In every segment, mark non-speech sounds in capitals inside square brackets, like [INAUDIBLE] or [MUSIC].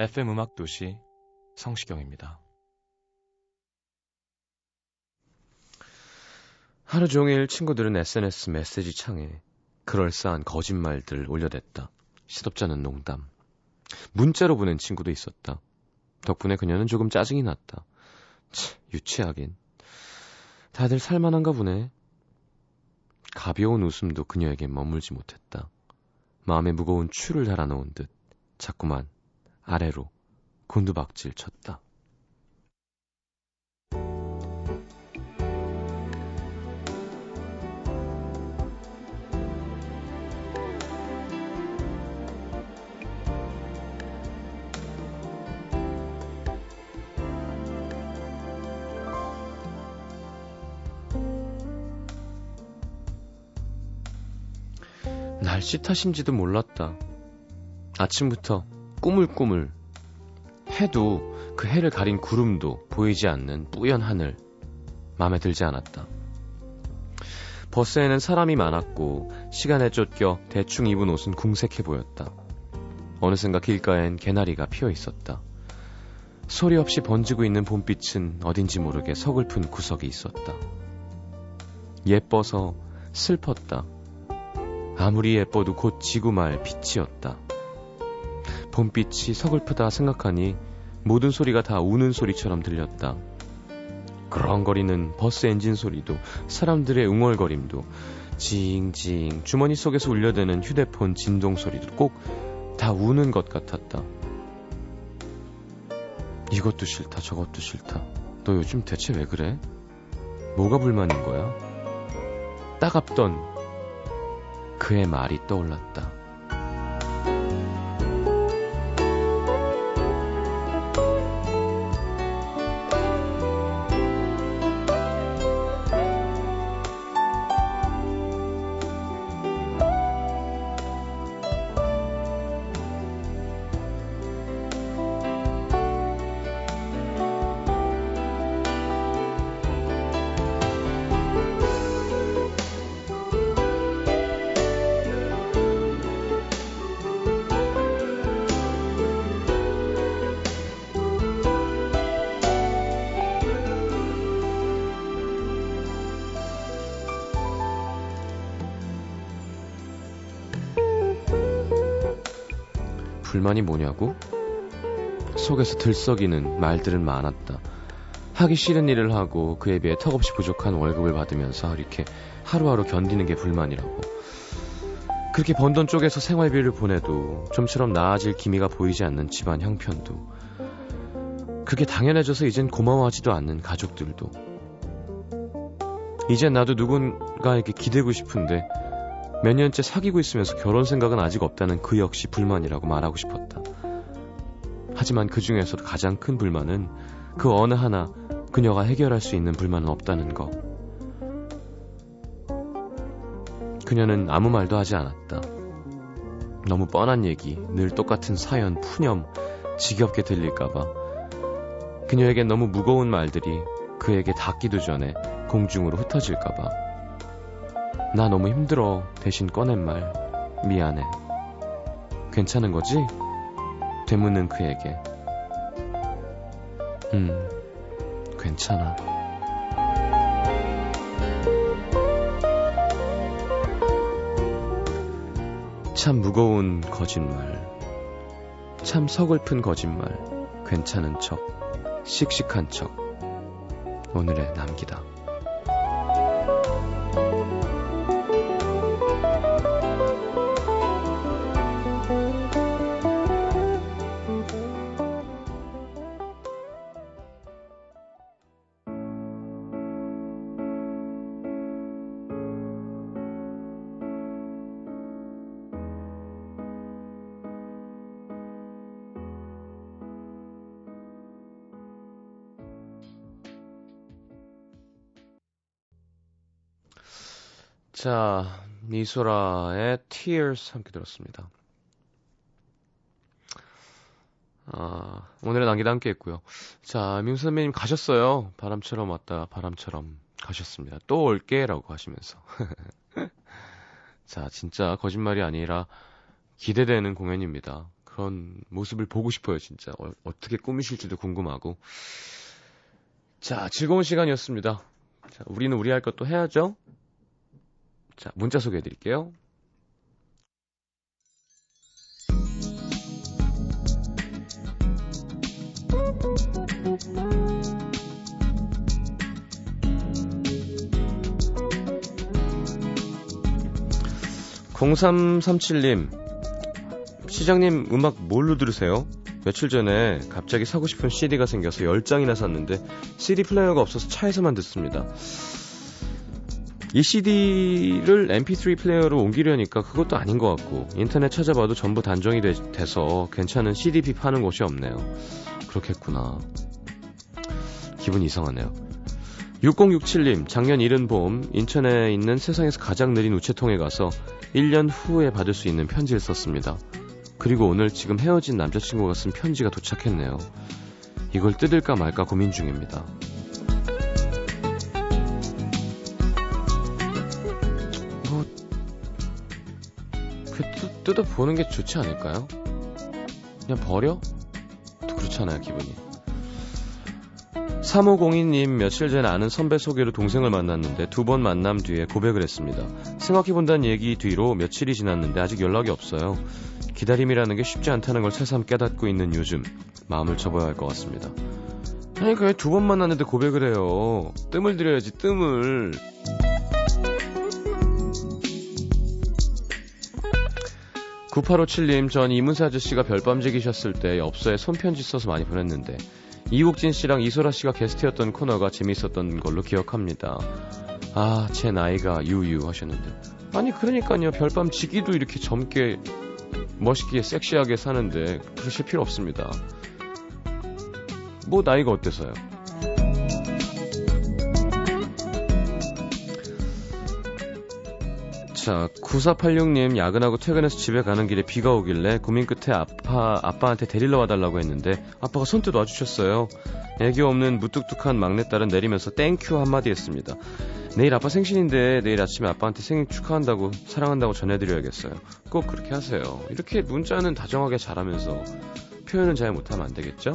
FM 음악 도시 성시경입니다. 하루 종일 친구들은 SNS 메시지 창에 그럴싸한 거짓말들 올려댔다. 시덥잖은 농담. 문자로 보낸 친구도 있었다. 덕분에 그녀는 조금 짜증이 났다. 치, 유치하긴. 다들 살만한가 보네. 가벼운 웃음도 그녀에겐 머물지 못했다. 마음에 무거운 추를 달아놓은 듯 자꾸만 아래로 곤두박질 쳤다. 날씨 탓인지도 몰랐다. 아침부터 꾸물꾸물 해도 그 해를 가린 구름도 보이지 않는 뿌연 하늘 마음에 들지 않았다. 버스에는 사람이 많았고 시간에 쫓겨 대충 입은 옷은 궁색해 보였다. 어느샌가 길가엔 개나리가 피어 있었다. 소리 없이 번지고 있는 봄빛은 어딘지 모르게 서글픈 구석이 있었다. 예뻐서 슬펐다. 아무리 예뻐도 곧 지고 말 빛이었다. 봄빛이 서글프다 생각하니 모든 소리가 다 우는 소리처럼 들렸다. 그렁거리는 버스 엔진 소리도 사람들의 웅얼거림도 징징 주머니 속에서 울려대는 휴대폰 진동 소리도 꼭 다 우는 것 같았다. 이것도 싫다 저것도 싫다. 너 요즘 대체 왜 그래? 뭐가 불만인 거야? 따갑던 그의 말이 떠올랐다. 불만이 뭐냐고? 속에서 들썩이는 말들은 많았다. 하기 싫은 일을 하고 그에 비해 턱없이 부족한 월급을 받으면서 이렇게 하루하루 견디는 게 불만이라고. 그렇게 번 돈 쪽에서 생활비를 보내도 좀처럼 나아질 기미가 보이지 않는 집안 형편도. 그게 당연해져서 이젠 고마워하지도 않는 가족들도. 이젠 나도 누군가에게 기대고 싶은데 몇 년째 사귀고 있으면서 결혼 생각은 아직 없다는 그 역시 불만이라고 말하고 싶었다. 하지만 그 중에서도 가장 큰 불만은 그 어느 하나 그녀가 해결할 수 있는 불만은 없다는 것. 그녀는 아무 말도 하지 않았다. 너무 뻔한 얘기, 늘 똑같은 사연, 푸념, 지겹게 들릴까봐. 그녀에겐 너무 무거운 말들이 그에게 닿기도 전에 공중으로 흩어질까봐. 나 너무 힘들어. 대신 꺼낸 말. 미안해. 괜찮은 거지? 되묻는 그에게. 음, 괜찮아. 참 무거운 거짓말. 참 서글픈 거짓말. 괜찮은 척. 씩씩한 척. 오늘의 남기다. 자, 미소라의 Tears 함께 들었습니다. 아, 오늘의 남기도 함께 했고요. 자, 민수 선배님 가셨어요. 바람처럼 왔다, 바람처럼 가셨습니다. 또 올게, 라고 하시면서. [LAUGHS] 자, 진짜 거짓말이 아니라 기대되는 공연입니다. 그런 모습을 보고 싶어요, 진짜. 어, 떻게 꾸미실지도 궁금하고. 자, 즐거운 시간이었습니다. 자, 우리는 우리 할 것도 해야죠. 자, 문자 소개해 드릴게요. 0337님, 시장님 음악 뭘로 들으세요? 며칠 전에 갑자기 사고 싶은 CD가 생겨서 10장이나 샀는데 CD 플레이어가 없어서 차에서만 듣습니다. 이 CD를 MP3 플레이어로 옮기려니까 그것도 아닌 것 같고 인터넷 찾아봐도 전부 단종이 돼, 서 괜찮은 CDP 파는 곳이 없네요. 그렇겠구나. 기분 이상하네요. 6067님, 작년 이른 봄 인천에 있는 세상에서 가장 느린 우체통에 가서 1년 후에 받을 수 있는 편지를 썼습니다. 그리고 오늘 지금 헤어진 남자친구가 쓴 편지가 도착했네요. 이걸 뜯을까 말까 고민 중입니다. 뜯어보는 게 좋지 않을까요? 그냥 버려? 또 그렇잖아요, 기분이. 3502님 며칠 전에 아는 선배 소개로 동생을 만났는데 두 번 만남 뒤에 고백을 했습니다. 생각해본다는 얘기 뒤로 며칠이 지났는데 아직 연락이 없어요. 기다림이라는 게 쉽지 않다는 걸 새삼 깨닫고 있는 요즘 마음을 접어야 할 것 같습니다. 아니 그게 두번 만났는데 고백을 해요. 뜸을 들여야지 뜸을. 9857님, 전 이문세 아저씨가 별밤지기셨을 때 엽서에 손편지 써서 많이 보냈는데 이국진 씨랑 이소라 씨가 게스트였던 코너가 재밌었던 걸로 기억합니다. 아, 제 나이가 유유 하셨는데. 아니, 그러니까요. 별밤 지기도 이렇게 젊게, 멋있게, 섹시하게 사는데, 그러실 필요 없습니다. 뭐, 나이가 어때서요? 자, 9486님 야근하고 퇴근해서 집에 가는 길에 비가 오길래 고민 끝에 아빠, 아빠한테 데리러 와달라고 했는데 아빠가 선뜻 와주셨어요. 애교 없는 무뚝뚝한 막내딸은 내리면서 thank you 한마디 했습니다. 내일 아빠 생신인데 내일 아침에 아빠한테 생일 축하한다고 사랑한다고 전해드려야겠어요. 꼭 그렇게 하세요. 이렇게 문자는 다정하게 잘하면서 표현은 잘 못하면 안 되겠죠?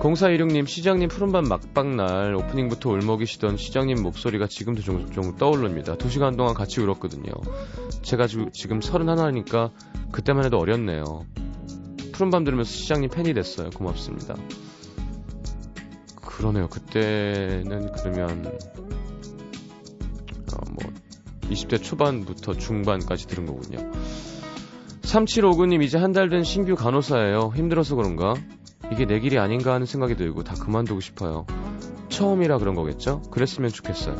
0416님, 시장님 푸른밤 막방날 오프닝부터 울먹이시던 시장님 목소리가 지금도 종종 떠오릅니다. 두 시간 동안 같이 울었거든요. 제가 지금 서른 하나니까 그때만 해도 어렸네요. 푸른밤 들으면서 시장님 팬이 됐어요. 고맙습니다. 그러네요. 그때는 그러면 어, 뭐 20대 초반부터 중반까지 들은 거군요. 3759님 이제 한 달 된 신규 간호사예요. 힘들어서 그런가? 이게 내 길이 아닌가 하는 생각이 들고 다 그만두고 싶어요. 처음이라 그런 거겠죠? 그랬으면 좋겠어요.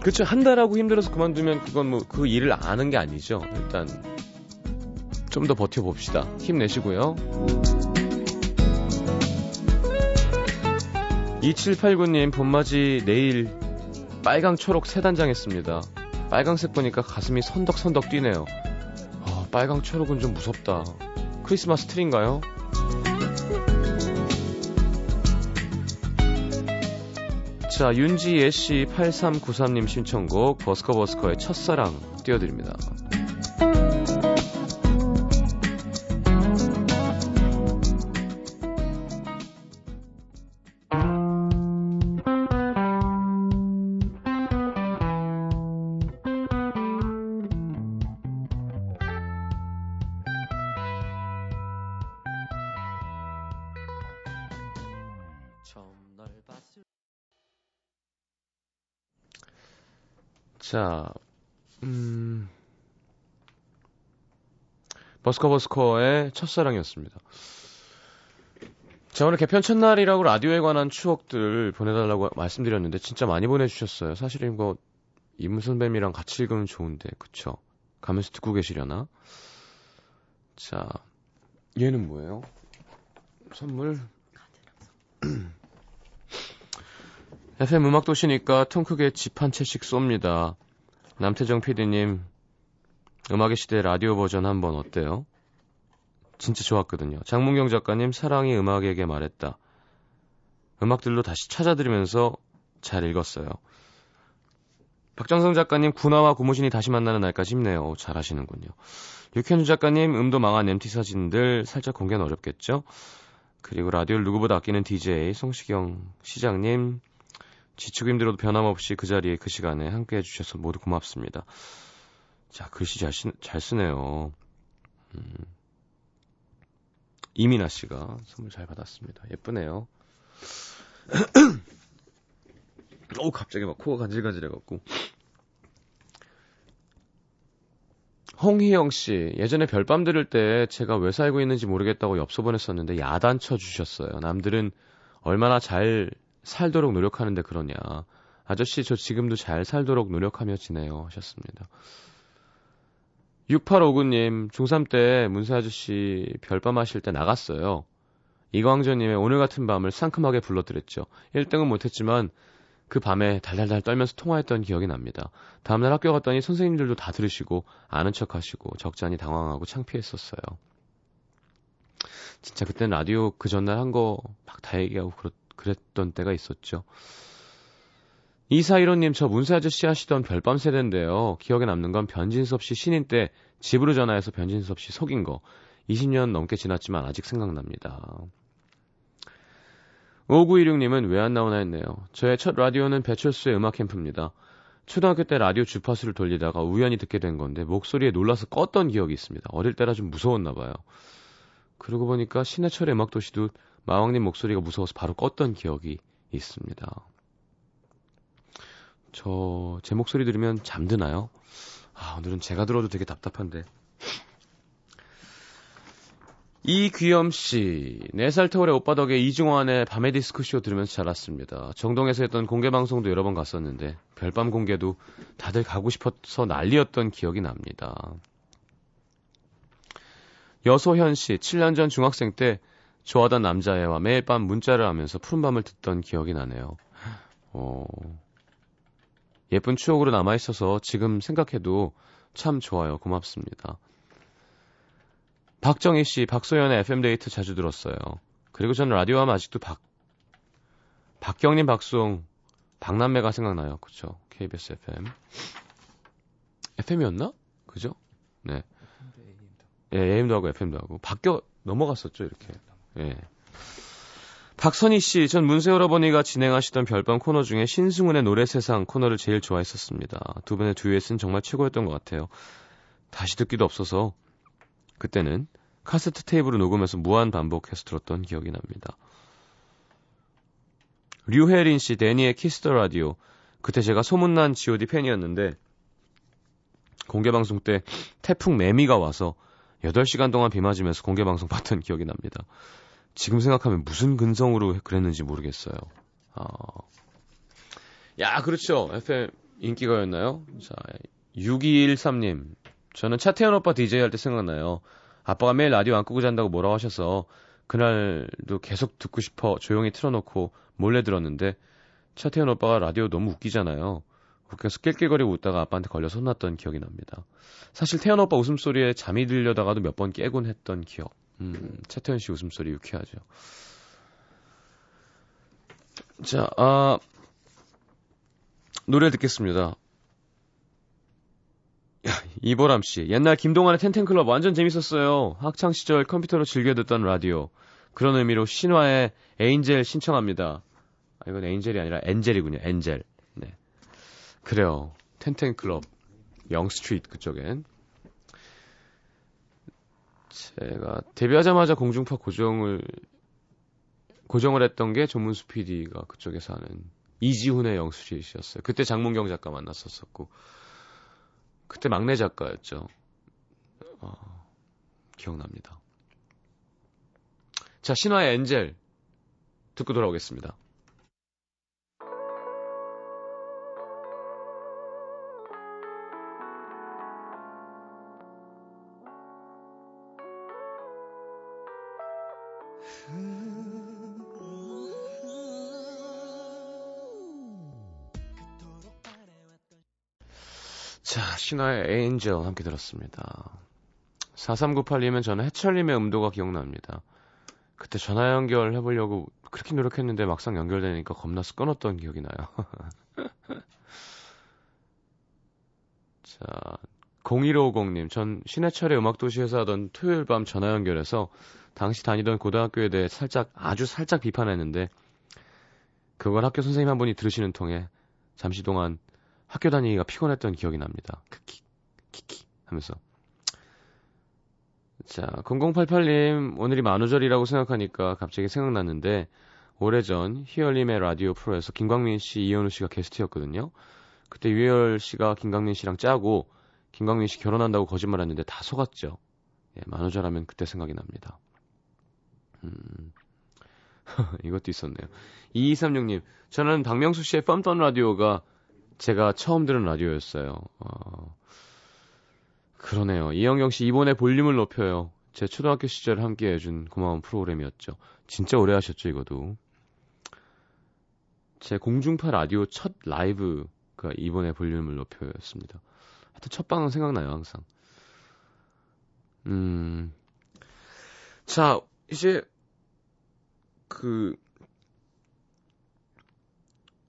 그렇죠. 한 달하고 힘들어서 그만두면 그건 뭐 그 일을 아는 게 아니죠. 일단 좀 더 버텨봅시다. 힘내시고요. 2789님, 봄맞이 내일 빨강, 초록 세 단장 했습니다. 빨강색 보니까 가슴이 선덕선덕 뛰네요. 아, 빨강, 초록은 좀 무섭다. 크리스마스 트리인가요? 자, 윤지예 씨 8393님 신청곡 버스커버스커의 첫사랑 띄워드립니다. 자, 음, 버스커버스커의 첫사랑이었습니다. 자, 오늘 개편 첫날이라고 라디오에 관한 추억들 보내달라고 말씀드렸는데, 진짜 많이 보내주셨어요. 사실 이거, 이문선뱀이랑 같이 읽으면 좋은데, 그쵸? 가면서 듣고 계시려나? 자, 얘는 뭐예요? 선물? FM 음악 도시니까 통 크게 집 한 채씩 쏩니다. 남태정 PD님, 음악의 시대 라디오 버전 한번 어때요? 진짜 좋았거든요. 장문경 작가님, 사랑이 음악에게 말했다. 음악들로 다시 찾아들으면서 잘 읽었어요. 박정성 작가님, 군화와 고무신이 다시 만나는 날까지 힘내요. 잘 하시는군요. 육현주 작가님, 음도 망한 MT 사진들 살짝 공개는 어렵겠죠? 그리고 라디오를 누구보다 아끼는 DJ 송시경 시장님, 지치고 힘들어도 변함없이 그 자리에 그 시간에 함께 해주셔서 모두 고맙습니다. 자, 글씨 잘, 쓰, 잘 쓰네요. 음. 이민아 씨가 선물 잘 받았습니다. 예쁘네요. [CLEARS THROAT] 오, 갑자기 막 코가 간질간질해갖고. 홍희영 씨, 예전에 별밤 들을 때 제가 왜 살고 있는지 모르겠다고 엽서 보냈었는데 야단 쳐 주셨어요. 남들은 얼마나 잘 살도록 노력하는데 그러냐. 아저씨, 저 지금도 잘 살도록 노력하며 지내요. 하셨습니다. 6859님, 중3 때 문세 아저씨 별밤 하실 때 나갔어요. 이광조님의 오늘 같은 밤을 상큼하게 불러드렸죠. 1등은 못했지만 그 밤에 달달달 떨면서 통화했던 기억이 납니다. 다음날 학교 갔더니 선생님들도 다 들으시고 아는 척 하시고 적잖이 당황하고 창피했었어요. 진짜 그땐 라디오 그 전날 한 거 막 다 얘기하고 그렇, 그랬던 때가 있었죠. 이사이로님, 저 문세 아저씨 하시던 별밤 세대인데요. 기억에 남는 건 변진섭 씨 신인 때 집으로 전화해서 변진섭 씨 속인 거. 20년 넘게 지났지만 아직 생각납니다. 5916님은 왜 안 나오나 했네요. 저의 첫 라디오는 배철수의 음악 캠프입니다. 초등학교 때 라디오 주파수를 돌리다가 우연히 듣게 된 건데 목소리에 놀라서 껐던 기억이 있습니다. 어릴 때라 좀 무서웠나 봐요. 그러고 보니까 신해철의 음악도시도 마왕님 목소리가 무서워서 바로 껐던 기억이 있습니다. 저, 제 목소리 들으면 잠드나요? 아, 오늘은 제가 들어도 되게 답답한데. 이귀염 씨, 4살 터울의 오빠 덕에 이중환의 밤의 디스크쇼 들으면서 자랐습니다. 정동에서 했던 공개 방송도 여러 번 갔었는데 별밤 공개도 다들 가고 싶어서 난리였던 기억이 납니다. 여소현 씨, 7년 전 중학생 때 좋아하던 남자애와 매일 밤 문자를 하면서 푸른밤을 듣던 기억이 나네요. 어, 예쁜 추억으로 남아있어서 지금 생각해도 참 좋아요. 고맙습니다. 박정희 씨, 박소연의 FM데이트 자주 들었어요. 그리고 저는 라디오 하면 아직도 박, 박경림, 박수홍, 박남매가 생각나요. 그쵸. KBS FM. FM이었나? 그죠? 네. 예, AM도 하고 FM도 하고. 바뀌어, 넘어갔었죠, 이렇게. 예. 박선희 씨, 전 문세 오라버니가 진행하시던 별밤 코너 중에 신승훈의 노래 세상 코너를 제일 좋아했었습니다. 두 분의 듀엣은 정말 최고였던 것 같아요. 다시 듣기도 없어서 그때는 카세트 테이프로 녹음해서 무한 반복해서 들었던 기억이 납니다. 류혜린 씨, 데니의 Kiss the Radio. 그때 제가 소문난 G.O.D 팬이었는데 공개 방송 때 태풍 매미가 와서 8시간 동안 비 맞으면서 공개 방송 봤던 기억이 납니다. 지금 생각하면 무슨 근성으로 그랬는지 모르겠어요. 아. 야, 그렇죠. FM 인기가였나요? 자, 6213님. 저는 차태현 오빠 DJ 할 때 생각나요. 아빠가 매일 라디오 안 끄고 잔다고 뭐라고 하셔서 그날도 계속 듣고 싶어 조용히 틀어놓고 몰래 들었는데 차태현 오빠가 라디오 너무 웃기잖아요. 웃겨서 낄낄거리고 웃다가 아빠한테 걸려서 혼났던 기억이 납니다. 사실 태현 오빠 웃음소리에 잠이 들려다가도 몇 번 깨곤 했던 기억. 음, 차태현 씨 웃음소리 유쾌하죠. 자, 아, 노래 듣겠습니다. 이보람 씨, 옛날 김동완의 텐텐클럽 완전 재밌었어요. 학창 시절 컴퓨터로 즐겨 듣던 라디오. 그런 의미로 신화의 에인젤 신청합니다. 아, 이건 에인젤이 아니라 엔젤이군요. 엔젤. 네. 그래요. 텐텐 클럽. 영스트리트 그쪽엔. 제가 데뷔하자마자 공중파 고정을 고정을 했던 게 조문수 PD가 그쪽에서 하는 이지훈의 영수리이었어요. 그때 장문경 작가 만났었었고 그때 막내 작가였죠. 어, 기억납니다. 자, 신화의 엔젤 듣고 돌아오겠습니다. 신화의 에인젤 함께 들었습니다. 4398님은 저는 해철님의 음도가 기억납니다. 그때 전화 연결 해보려고 그렇게 노력했는데 막상 연결되니까 겁나서 끊었던 기억이 나요. [LAUGHS] 자, 0150님, 전 신해철의 음악도시에서 하던 토요일 밤 전화 연결해서 당시 다니던 고등학교에 대해 살짝, 아주 살짝 비판했는데, 그걸 학교 선생님 한 분이 들으시는 통에 잠시 동안 학교 다니기가 피곤했던 기억이 납니다. 크키, 키키 하면서. 자, 0088님, 오늘이 만우절이라고 생각하니까 갑자기 생각났는데, 오래전 희열님의 라디오 프로에서 김광민 씨, 이현우 씨가 게스트였거든요. 그때 유열 씨가 김광민 씨랑 짜고, 김광민 씨 결혼한다고 거짓말했는데 다 속았죠. 예, 만우절 하면 그때 생각이 납니다. 음, [LAUGHS] 이것도 있었네요. 2236님, 저는 박명수 씨의 뻔뻔 라디오가 제가 처음 들은 라디오였어요. 어, 그러네요. 이영경 씨 이번에 볼륨을 높여요. 제 초등학교 시절 함께 해준 고마운 프로그램이었죠. 진짜 오래 하셨죠, 이거도. 제 공중파 라디오 첫 라이브가 이번에 볼륨을 높여였습니다. 하여튼 첫 방은 생각나요, 항상. 음. 자, 이제, 그,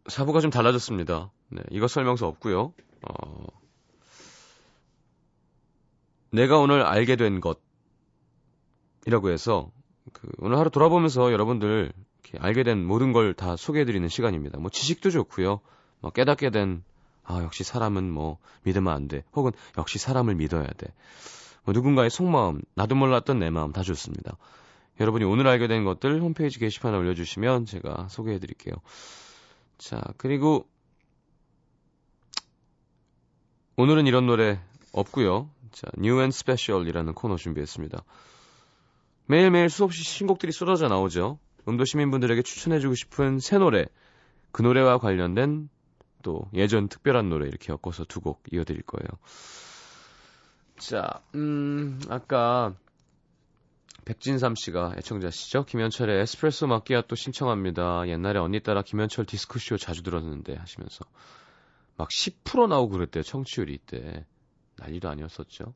사부가 좀 달라졌습니다. 네, 이것 설명서 없고요. 어, 내가 오늘 알게 된 것이라고 해서 그 오늘 하루 돌아보면서 여러분들 알게 된 모든 걸 다 소개해드리는 시간입니다. 뭐 지식도 좋고요. 뭐 깨닫게 된 아, 역시 사람은 뭐 믿으면 안 돼. 혹은 역시 사람을 믿어야 돼. 뭐 누군가의 속마음, 나도 몰랐던 내 마음 다 좋습니다. 여러분이 오늘 알게 된 것들 홈페이지 게시판에 올려주시면 제가 소개해 드릴게요. 자, 그리고 오늘은 이런 노래 없고요. 자, New and Special이라는 코너 준비했습니다. 매일매일 수없이 신곡들이 쏟아져 나오죠. 음도 시민분들에게 추천해주고 싶은 새 노래, 그 노래와 관련된 또 예전 특별한 노래 이렇게 엮어서 두 곡 이어드릴 거예요. 자, 음, 아까 백진삼 씨가 애청자시죠? 김현철의 에스프레소 마끼아또 신청합니다. 옛날에 언니 따라 김현철 디스크쇼 자주 들었는데 하시면서 막 10% 나오고 그랬대요. 청취율이 이때. 난리도 아니었었죠.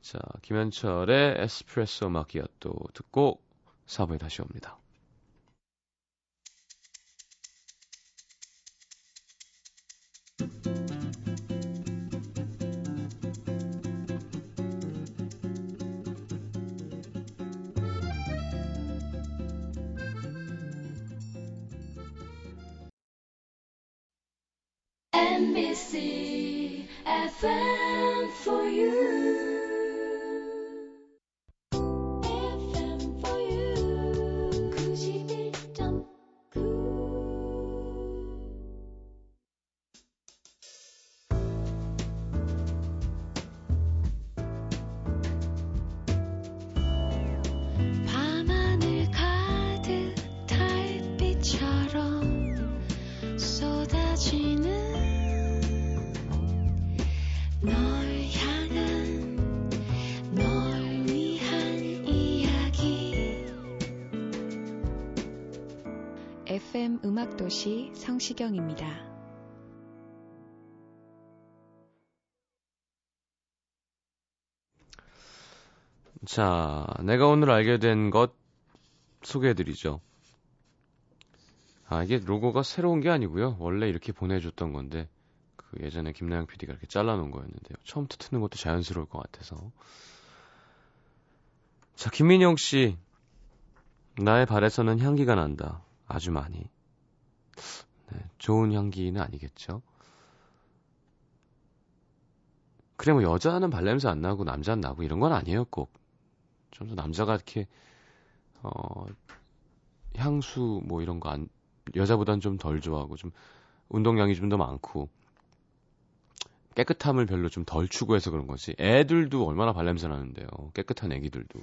자, 김현철의 에스프레소 마키아또 듣고 4부에 다시 옵니다. NBC FM for you. 성시경입니다. 자, 내가 오늘 알게 된 것 소개해드리죠. 아, 이게 로고가 새로운 게 아니고요. 원래 이렇게 보내줬던 건데, 그 예전에 김나영 PD가 이렇게 잘라놓은 거였는데요. 처음부터 트는 것도 자연스러울 것 같아서. 자, 김민영 씨. 나의 발에서는 향기가 난다. 아주 많이. 네, 좋은 향기는 아니겠죠. 그래 뭐 여자는 발냄새 안 나고 남자는 나고 이런 건 아니에요 꼭. 좀 더 남자가 이렇게 어 향수 뭐 이런 거 안 여자보단 좀 덜 좋아하고 좀 운동량이 좀 더 많고 깨끗함을 별로 좀 덜 추구해서 그런 거지. 애들도 얼마나 발냄새 나는데요. 깨끗한 애기들도.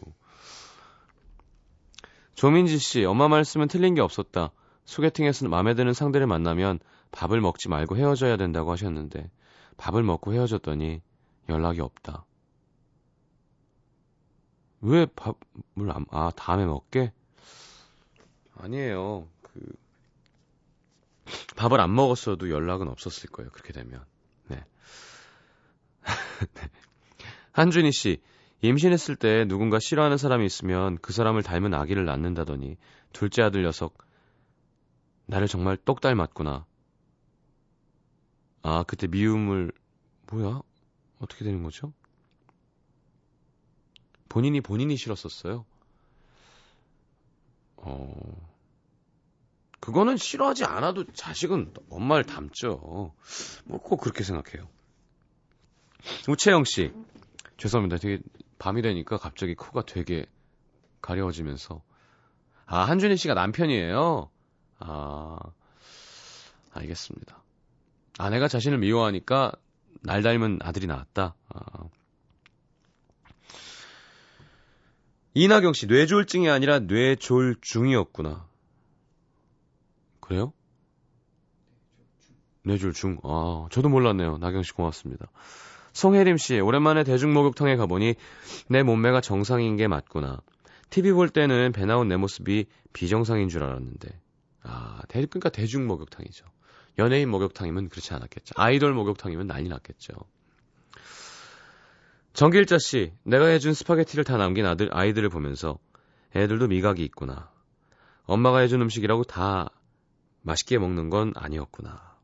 조민지 씨, 엄마 말씀은 틀린 게 없었다. 소개팅에서 마음에 드는 상대를 만나면 밥을 먹지 말고 헤어져야 된다고 하셨는데 밥을 먹고 헤어졌더니 연락이 없다. 왜 밥을 안, 아, 다음에 먹게? 아니에요. 그, 밥을 안 먹었어도 연락은 없었을 거예요. 그렇게 되면. 네. [LAUGHS] 한준희 씨, 임신했을 때 누군가 싫어하는 사람이 있으면 그 사람을 닮은 아기를 낳는다더니 둘째 아들 녀석 나를 정말 똑 닮았구나. 아, 그때 미움을 뭐야? 어떻게 되는 거죠? 본인이 본인이 싫었었어요. 어. 그거는 싫어하지 않아도 자식은 엄마를 닮죠. 뭐 꼭 그렇게 생각해요. 우채영 씨. 죄송합니다. 되게 밤이 되니까 갑자기 코가 되게 가려워지면서. 아, 한준희 씨가 남편이에요? 아, 알겠습니다. 아내가 자신을 미워하니까 날 닮은 아들이 나왔다. 아. 이나경 씨, 뇌졸중이 아니라 뇌졸중이었구나. 그래요? 뇌졸중. 아, 저도 몰랐네요. 나경 씨 고맙습니다. 송혜림 씨, 오랜만에 대중목욕탕에 가보니 내 몸매가 정상인 게 맞구나. TV 볼 때는 배 나온 내 모습이 비정상인 줄 알았는데. 아, 대, 그러니까 대중 목욕탕이죠. 연예인 목욕탕이면 그렇지 않았겠죠. 아이돌 목욕탕이면 난리 났겠죠. 정길자 씨, 내가 해준 스파게티를 다 남긴 아들, 아이들을 보면서 애들도 미각이 있구나. 엄마가 해준 음식이라고 다 맛있게 먹는 건 아니었구나.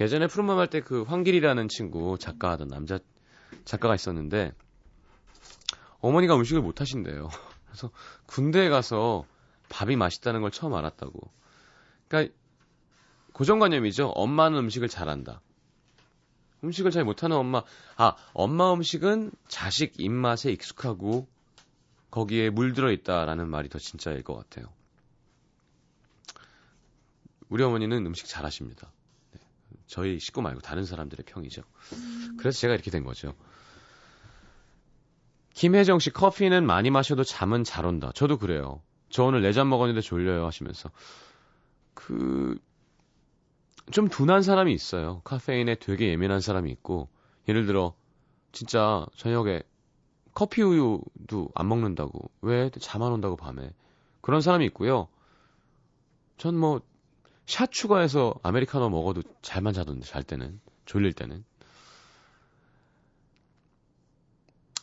예전에 푸른밤 할때 그 황길이라는 친구 작가 하던 남자 작가가 있었는데 어머니가 음식을 못 하신대요. [LAUGHS] 그래서 군대에 가서 밥이 맛있다는 걸 처음 알았다고. 그러니까 고정관념이죠. 엄마는 음식을 잘한다. 음식을 잘 못하는 엄마, 아, 엄마 음식은 자식 입맛에 익숙하고 거기에 물들어 있다라는 말이 더 진짜일 것 같아요. 우리 어머니는 음식 잘하십니다. 네. 저희 식구 말고 다른 사람들의 평이죠. 그래서 제가 이렇게 된 거죠. 김혜정 씨 커피는 많이 마셔도 잠은 잘 온다. 저도 그래요. 저 오늘 네잔 먹었는데 졸려요 하시면서 그 좀 둔한 사람이 있어요. 카페인에 되게 예민한 사람이 있고 예를 들어 진짜 저녁에 커피 우유도 안 먹는다고 왜 잠 안 온다고 밤에 그런 사람이 있고요. 전 뭐 샷 추가해서 아메리카노 먹어도 잘만 자던데 잘 때는 졸릴 때는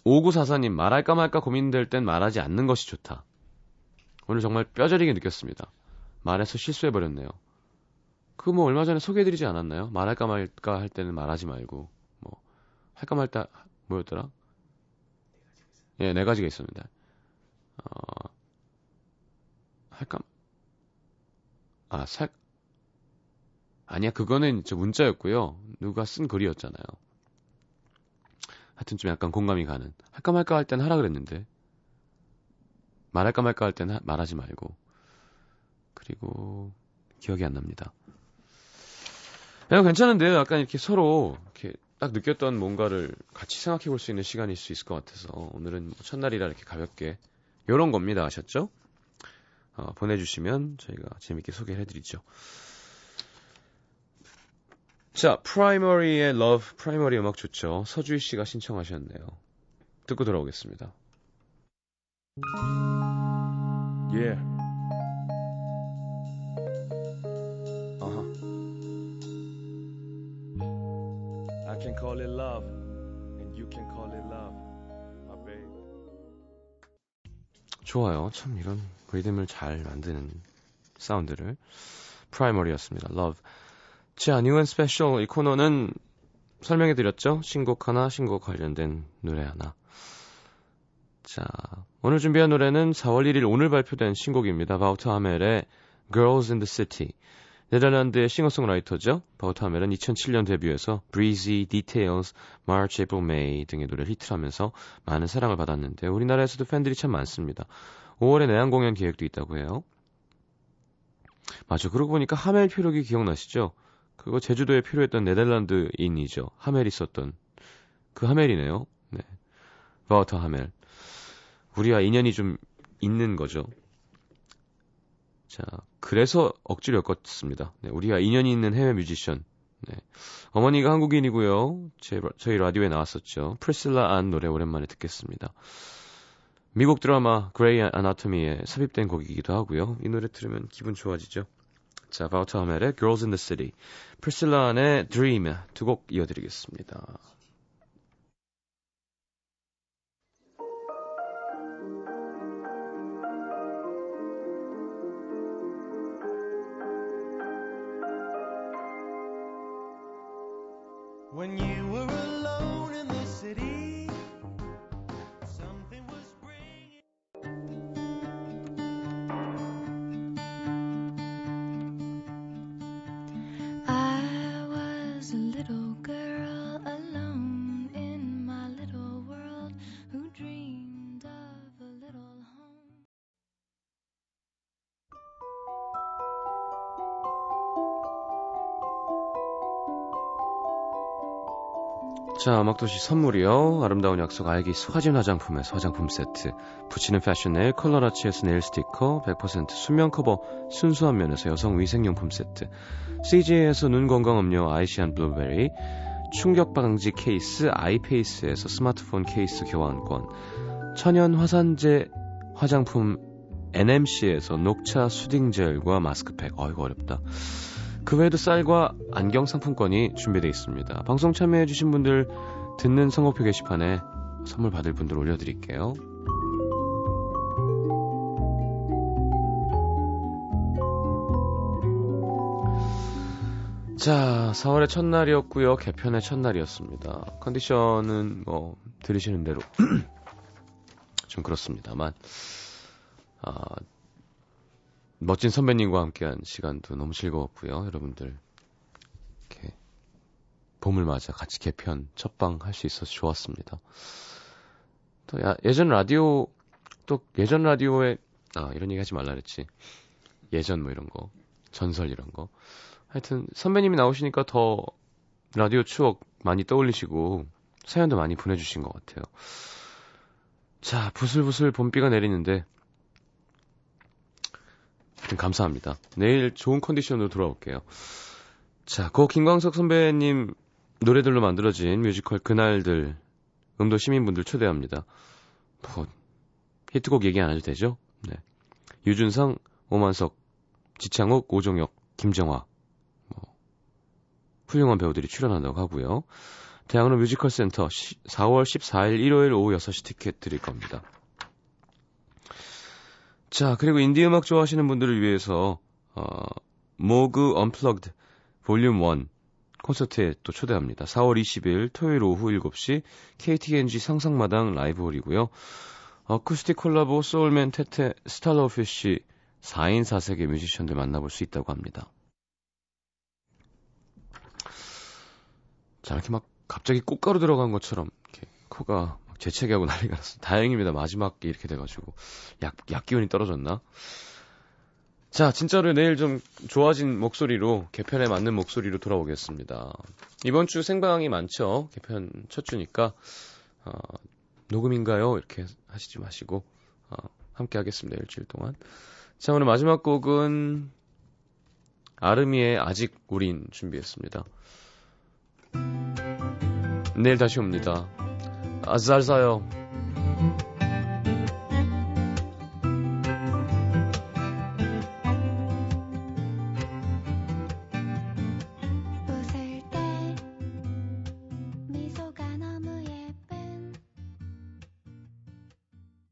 5944님 말할까 말까 고민될 땐 말하지 않는 것이 좋다. 오늘 정말 뼈저리게 느꼈습니다. 말해서 실수해버렸네요. 그 뭐 얼마 전에 소개해드리지 않았나요? 말할까 말까 할 때는 말하지 말고 뭐 할까 말까 뭐였더라? 예, 네 가지가 있었는데 어, 할까 아 살 아니야 그거는 저 문자였고요. 누가 쓴 글이었잖아요. 하여튼 좀 약간 공감이 가는 할까 말까 할 땐 하라 그랬는데 말할까 말까 할 때는 말하지 말고. 그리고 기억이 안 납니다. 그냥 괜찮은데요. 약간 이렇게 서로 이렇게 딱 느꼈던 뭔가를 같이 생각해 볼 수 있는 시간일 수 있을 것 같아서 오늘은 뭐 첫날이라 이렇게 가볍게 요런 겁니다. 아셨죠? 어, 보내주시면 저희가 재밌게 소개를 해드리죠. 자, 프라이머리의 Love, 프라이머리 음악 좋죠. 서주희 씨가 신청하셨네요. 듣고 돌아오겠습니다. Yeah. Can call it love, and you can call it love, my babe. 좋아요. 참 이런 리듬을 잘 만드는 사운드를 프라이머리였습니다. Love. 자, New and Special 이 코너는 설명해 드렸죠? 신곡 하나, 신곡 관련된 노래 하나. 자, 오늘 준비한 노래는 4월 1일 오늘 발표된 신곡입니다. 바우터 하멜의 Girls in the City. 네덜란드의 싱어송라이터죠. 바우터 하멜은 2007년 데뷔해서 Breezy, Details, March, April, May 등의 노래를 히트를 하면서 많은 사랑을 받았는데 우리나라에서도 팬들이 참 많습니다. 5월에 내한 공연 계획도 있다고 해요. 맞아. 그러고 보니까 하멜 표류기 기억나시죠? 그거 제주도에 표류했던 네덜란드인이죠. 하멜이 있었던 그 하멜이네요. 네. 바우터 하멜. 우리와 인연이 좀 있는 거죠. 자, 그래서 억지로 엮었습니다. 네, 우리와 인연이 있는 해외 뮤지션. 네. 어머니가 한국인이고요. 제, 저희 라디오에 나왔었죠. 프리실라 안 노래 오랜만에 듣겠습니다. 미국 드라마 그레이 아나토미에 삽입된 곡이기도 하고요. 이 노래 들으면 기분 좋아지죠. 자, 바우터 하멜의 Girls in the City, 프리실라 안의 Dream 두 곡 이어드리겠습니다. When you 자, 음악도시 선물이요. 아름다운 약속 알기스 화진 화장품에서 화장품 세트, 붙이는 패션 네일 컬러라치에서 네일 스티커, 100% 수면 커버 순수한 면에서 여성 위생용품 세트, CJ에서 눈 건강 음료 아이시안 블루베리, 충격 방지 케이스 아이페이스에서 스마트폰 케이스 교환권, 천연 화산재 화장품 NMC에서 녹차 soothing 젤과 마스크팩. 어이구 어렵다. 그 외에도 쌀과 안경 상품권이 준비되어 있습니다. 방송 참여해주신 분들 듣는 선곡표 게시판에 선물 받을 분들 올려드릴게요. 자, 4월의 첫날이었고요. 개편의 첫날이었습니다. 컨디션은 뭐 들으시는 대로 [CLEARS THROAT] 좀 그렇습니다만 아, 멋진 선배님과 함께한 시간도 너무 즐거웠고요. 여러분들 이렇게 봄을 맞아 같이 개편 첫방 할 수 있어서 좋았습니다. 또 야, 예전 라디오 또 예전 라디오에 아 이런 얘기 하지 말라 그랬지. 예전 뭐 이런 거 전설 이런 거. 하여튼 선배님이 나오시니까 더 라디오 추억 많이 떠올리시고 사연도 많이 보내주신 것 같아요. 자 부슬부슬 봄비가 내리는데 감사합니다. 내일 좋은 컨디션으로 돌아올게요. 자, 고 김광석 선배님 노래들로 만들어진 뮤지컬 그날들 음도 시민분들 초대합니다. 뭐 히트곡 얘기 안 해도 되죠? 네. 유준상, 오만석, 지창욱, 오종혁, 김정화 뭐 훌륭한 배우들이 출연한다고 하고요. 대학로 뮤지컬 센터 4월 14일 일요일 오후 6시 티켓 드릴 겁니다. 자, 그리고 인디 음악 좋아하시는 분들을 위해서 어, 모그 unplugged volume 1 콘서트에 또 초대합니다. 4월 20일 토요일 오후 7시 KT&G 상상마당 라이브홀이고요. 어쿠스틱 콜라보 소울맨 테테 스탈러피쉬 4인 4색의 뮤지션들 만나볼 수 있다고 합니다. 자, 이렇게 막 갑자기 꽃가루 들어간 것처럼 이렇게 코가 막 재채기하고 [LAUGHS] 난리가 났어. 다행입니다. 마지막에 이렇게 돼가지고 약, 약 기운이 떨어졌나? 자, 진짜로 내일 좀 좋아진 목소리로 개편에 맞는 목소리로 돌아오겠습니다. 이번 주 생방이 많죠. 개편 첫 주니까 어, 녹음인가요? 이렇게 하시지 마시고 어, 함께 하겠습니다. 일주일 동안. 자, 오늘 마지막 곡은 아르미의 아직 우린 준비했습니다. 내일 다시 옵니다. 아잘 사요.